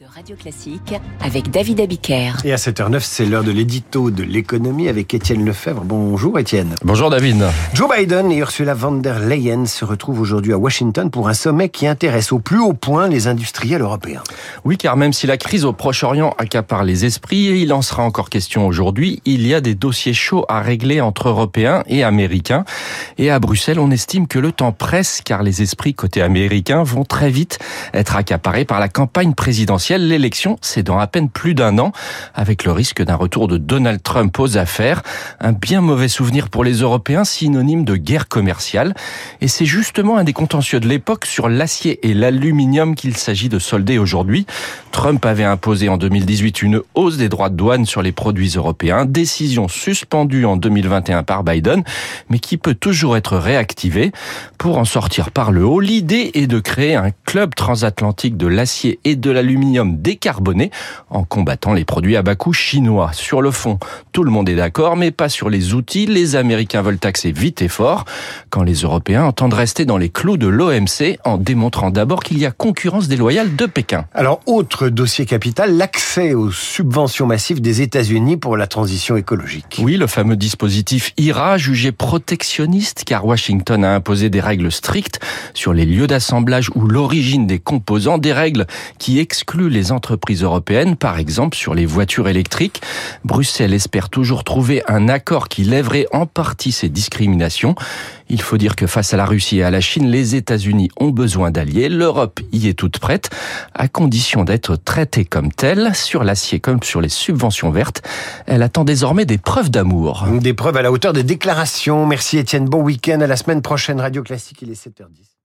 de Radio Classique avec David Abiker. Et à 7h09, c'est l'heure de l'édito de l'économie avec Étienne Lefebvre. Bonjour Étienne. Bonjour David. Joe Biden et Ursula von der Leyen se retrouvent aujourd'hui à Washington pour un sommet qui intéresse au plus haut point les industriels européens. Oui, car même si la crise au Proche-Orient accapare les esprits, et il en sera encore question aujourd'hui, il y a des dossiers chauds à régler entre Européens et Américains. Et à Bruxelles, on estime que le temps presse car les esprits côté américain vont très vite être accaparés par la campagne présidentielle L'élection, c'est dans à peine plus d'un an, avec le risque d'un retour de Donald Trump aux affaires. Un bien mauvais souvenir pour les Européens, synonyme de guerre commerciale. Et c'est justement un des contentieux de l'époque sur l'acier et l'aluminium qu'il s'agit de solder aujourd'hui. Trump avait imposé en 2018 une hausse des droits de douane sur les produits européens, décision suspendue en 2021 par Biden, mais qui peut toujours être réactivée. Pour en sortir par le haut, l'idée est de créer un club transatlantique de l'acier et de l'aluminium décarboné en combattant les produits à bas coût chinois. Sur le fond, tout le monde est d'accord, mais pas sur les outils. Les Américains veulent taxer vite et fort, quand les Européens entendent rester dans les clous de l'OMC en démontrant d'abord qu'il y a concurrence déloyale de Pékin. Alors, autre dossier capital, l'accès aux subventions massives des États-Unis pour la transition écologique. Oui, le fameux dispositif IRA, jugé protectionniste, car Washington a imposé des règles strictes sur les lieux d'assemblage ou l'origine des composants, des règles qui excluent les entreprises européennes, par exemple sur les voitures électriques. Bruxelles espère toujours trouver un accord qui lèverait en partie ces discriminations. Il faut dire que face à la Russie et à la Chine, les États-Unis ont besoin d'alliés. L'Europe y est toute prête, à condition d'être traitée comme telle, sur l'acier comme sur les subventions vertes. Elle attend désormais des preuves d'amour. Des preuves à la hauteur des déclarations. Merci Étienne, bon week-end. À la semaine prochaine, Radio Classique, il est 7h10.